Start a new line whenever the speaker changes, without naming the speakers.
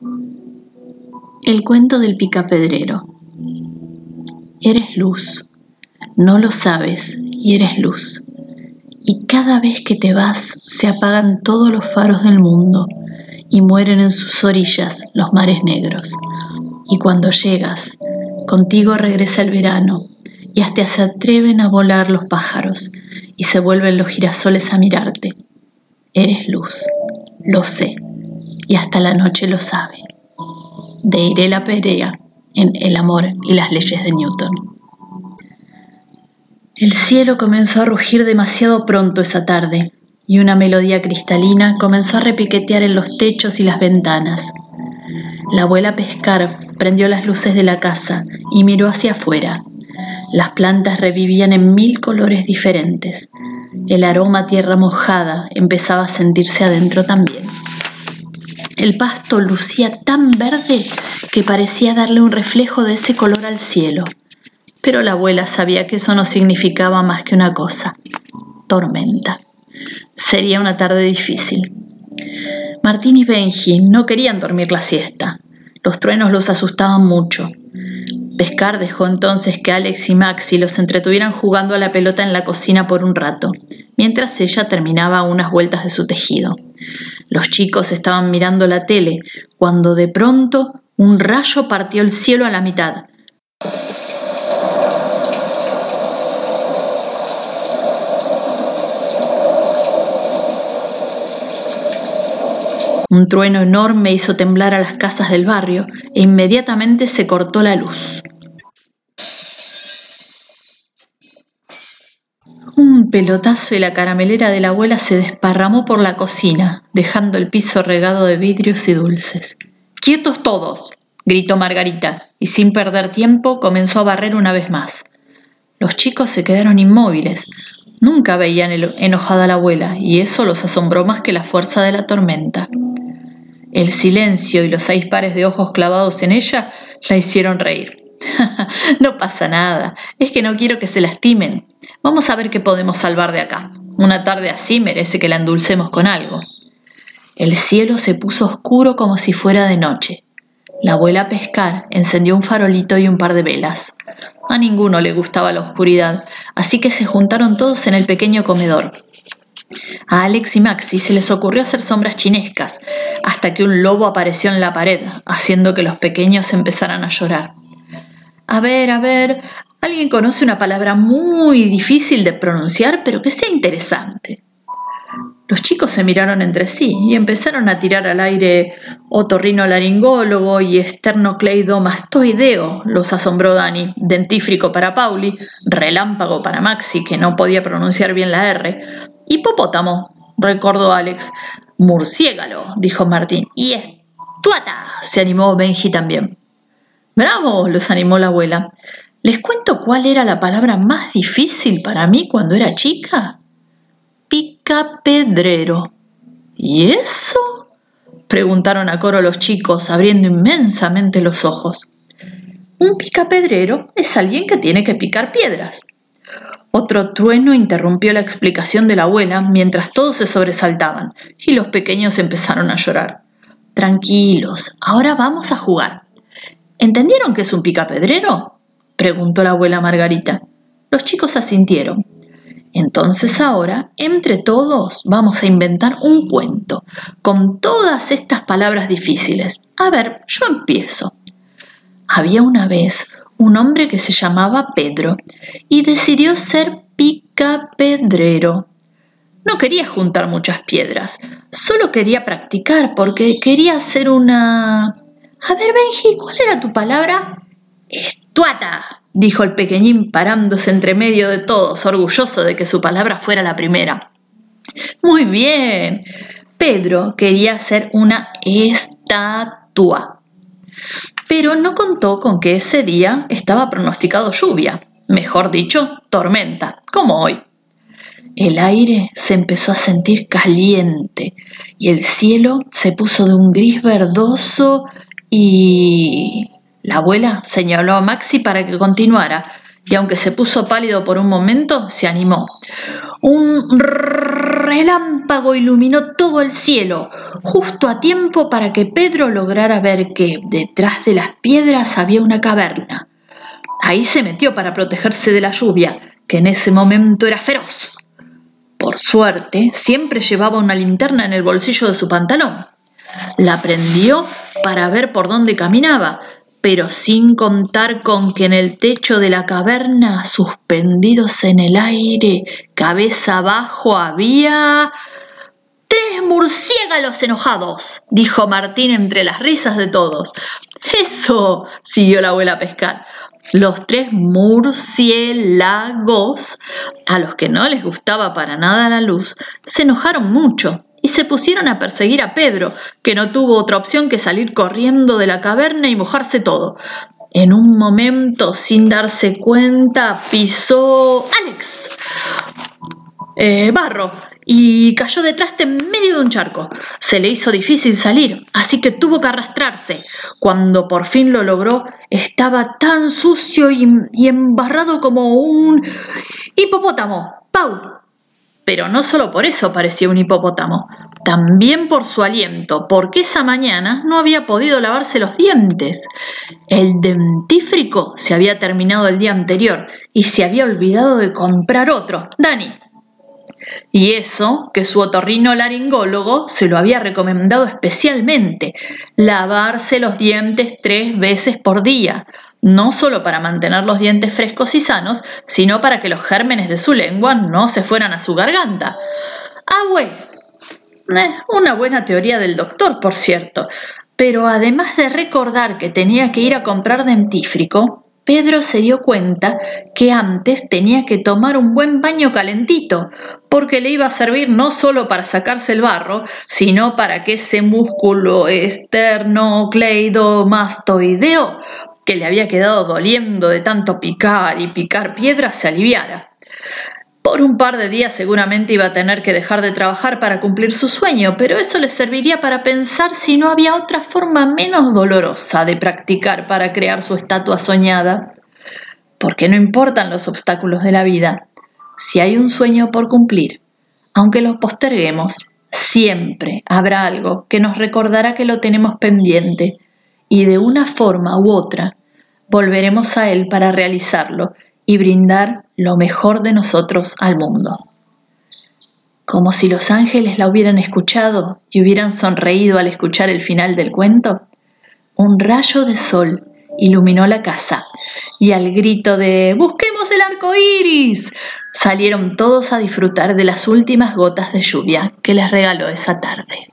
El cuento del picapedrero. Eres luz, no lo sabes y eres luz. Y cada vez que te vas se apagan todos los faros del mundo y mueren en sus orillas los mares negros. Y cuando llegas, contigo regresa el verano y hasta se atreven a volar los pájaros y se vuelven los girasoles a mirarte. Eres luz, lo sé, y hasta la noche lo sabe. De Irela Perea en El amor y las leyes de Newton. El cielo comenzó a rugir demasiado pronto esa tarde y una melodía cristalina comenzó a repiquetear en los techos y las ventanas. La abuela Pescar prendió las luces de la casa y miró hacia afuera. Las plantas revivían en mil colores diferentes. El aroma tierra mojada empezaba a sentirse adentro también. El pasto lucía tan verde que parecía darle un reflejo de ese color al cielo. Pero la abuela sabía que eso no significaba más que una cosa, tormenta. Sería una tarde difícil. Martín y Benji no querían dormir la siesta. Los truenos los asustaban mucho. Pescar dejó entonces que Alex y Maxi los entretuvieran jugando a la pelota en la cocina por un rato, mientras ella terminaba unas vueltas de su tejido. Los chicos estaban mirando la tele, cuando de pronto un rayo partió el cielo a la mitad. Un trueno enorme hizo temblar a las casas del barrio e inmediatamente se cortó la luz. Un pelotazo y la caramelera de la abuela se desparramó por la cocina, dejando el piso regado de vidrios y dulces. ¡Quietos todos! gritó Margarita, y sin perder tiempo comenzó a barrer una vez más. Los chicos se quedaron inmóviles. Nunca veían enojada a la abuela, y eso los asombró más que la fuerza de la tormenta. El silencio y los seis pares de ojos clavados en ella la hicieron reír. no pasa nada, es que no quiero que se lastimen. Vamos a ver qué podemos salvar de acá. Una tarde así merece que la endulcemos con algo. El cielo se puso oscuro como si fuera de noche. La abuela Pescar encendió un farolito y un par de velas. A ninguno le gustaba la oscuridad, así que se juntaron todos en el pequeño comedor. A Alex y Maxi se les ocurrió hacer sombras chinescas, hasta que un lobo apareció en la pared, haciendo que los pequeños empezaran a llorar. A ver, a ver, ¿alguien conoce una palabra muy difícil de pronunciar, pero que sea interesante? Los chicos se miraron entre sí y empezaron a tirar al aire otorrinolaringólogo y esternocleidomastoideo, los asombró Dani, dentífrico para Pauli, relámpago para Maxi, que no podía pronunciar bien la R, hipopótamo, recordó Alex, murciégalo, dijo Martín, y estuata, se animó Benji también. Bravo, los animó la abuela. ¿Les cuento cuál era la palabra más difícil para mí cuando era chica? Picapedrero. ¿Y eso? preguntaron a coro los chicos, abriendo inmensamente los ojos. Un picapedrero es alguien que tiene que picar piedras. Otro trueno interrumpió la explicación de la abuela mientras todos se sobresaltaban y los pequeños empezaron a llorar. Tranquilos, ahora vamos a jugar. ¿Entendieron qué es un picapedrero? preguntó la abuela Margarita. Los chicos asintieron. Entonces ahora, entre todos, vamos a inventar un cuento con todas estas palabras difíciles. A ver, yo empiezo. Había una vez un hombre que se llamaba Pedro y decidió ser picapedrero. No quería juntar muchas piedras, solo quería practicar porque quería hacer una... A ver, Benji, ¿cuál era tu palabra? Estuata, dijo el pequeñín parándose entre medio de todos, orgulloso de que su palabra fuera la primera. Muy bien. Pedro quería hacer una estatua. Pero no contó con que ese día estaba pronosticado lluvia, mejor dicho, tormenta, como hoy. El aire se empezó a sentir caliente y el cielo se puso de un gris verdoso y la abuela señaló a Maxi para que continuara y aunque se puso pálido por un momento, se animó. Un relámpago iluminó todo el cielo, justo a tiempo para que Pedro lograra ver que detrás de las piedras había una caverna. Ahí se metió para protegerse de la lluvia, que en ese momento era feroz. Por suerte, siempre llevaba una linterna en el bolsillo de su pantalón. La prendió para ver por dónde caminaba, pero sin contar con que en el techo de la caverna, suspendidos en el aire, cabeza abajo, había... Tres murciélagos enojados, dijo Martín entre las risas de todos. Eso, siguió la abuela a pescar. Los tres murciélagos, a los que no les gustaba para nada la luz, se enojaron mucho se pusieron a perseguir a Pedro, que no tuvo otra opción que salir corriendo de la caverna y mojarse todo. En un momento, sin darse cuenta, pisó Alex. Eh, barro y cayó detrás de en medio de un charco. Se le hizo difícil salir, así que tuvo que arrastrarse. Cuando por fin lo logró, estaba tan sucio y, y embarrado como un hipopótamo. ¡Pau! Pero no solo por eso parecía un hipopótamo, también por su aliento, porque esa mañana no había podido lavarse los dientes. El dentífrico se había terminado el día anterior y se había olvidado de comprar otro. Dani, y eso que su otorrino laringólogo se lo había recomendado especialmente, lavarse los dientes tres veces por día, no solo para mantener los dientes frescos y sanos, sino para que los gérmenes de su lengua no se fueran a su garganta. Ah, bueno, eh, una buena teoría del doctor, por cierto, pero además de recordar que tenía que ir a comprar dentífrico, Pedro se dio cuenta que antes tenía que tomar un buen baño calentito, porque le iba a servir no solo para sacarse el barro, sino para que ese músculo esternocleidomastoideo que le había quedado doliendo de tanto picar y picar piedras se aliviara. Por un par de días seguramente iba a tener que dejar de trabajar para cumplir su sueño, pero eso le serviría para pensar si no había otra forma menos dolorosa de practicar para crear su estatua soñada. Porque no importan los obstáculos de la vida, si hay un sueño por cumplir, aunque lo posterguemos, siempre habrá algo que nos recordará que lo tenemos pendiente y de una forma u otra volveremos a él para realizarlo y brindar lo mejor de nosotros al mundo. Como si los ángeles la hubieran escuchado y hubieran sonreído al escuchar el final del cuento, un rayo de sol iluminó la casa y al grito de ¡Busquemos el arco iris! salieron todos a disfrutar de las últimas gotas de lluvia que les regaló esa tarde.